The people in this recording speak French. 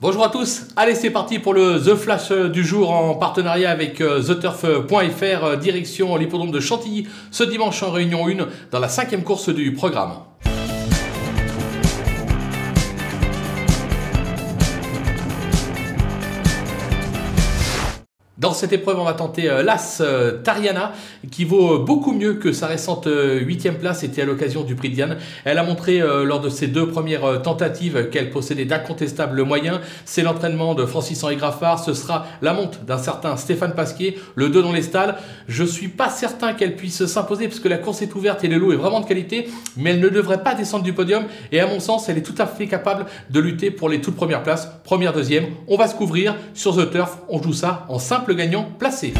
Bonjour à tous, allez c'est parti pour le The Flash du jour en partenariat avec TheTurf.fr, direction l'hippodrome de Chantilly ce dimanche en réunion 1 dans la cinquième course du programme. Dans cette épreuve, on va tenter euh, l'As euh, Tariana, qui vaut beaucoup mieux que sa récente euh, huitième place, c'était à l'occasion du prix de Diane. Elle a montré lors de ses deux premières tentatives qu'elle possédait d'incontestables moyens. C'est l'entraînement de Francis Henri Graffard, ce sera la monte d'un certain Stéphane Pasquier, le 2 dans les stalles. Je suis pas certain qu'elle puisse s'imposer parce que la course est ouverte et le lot est vraiment de qualité, mais elle ne devrait pas descendre du podium et à mon sens, elle est tout à fait capable de lutter pour les toutes premières places, première, deuxième. On va se couvrir sur The Turf, on joue ça en simple gagnant placé.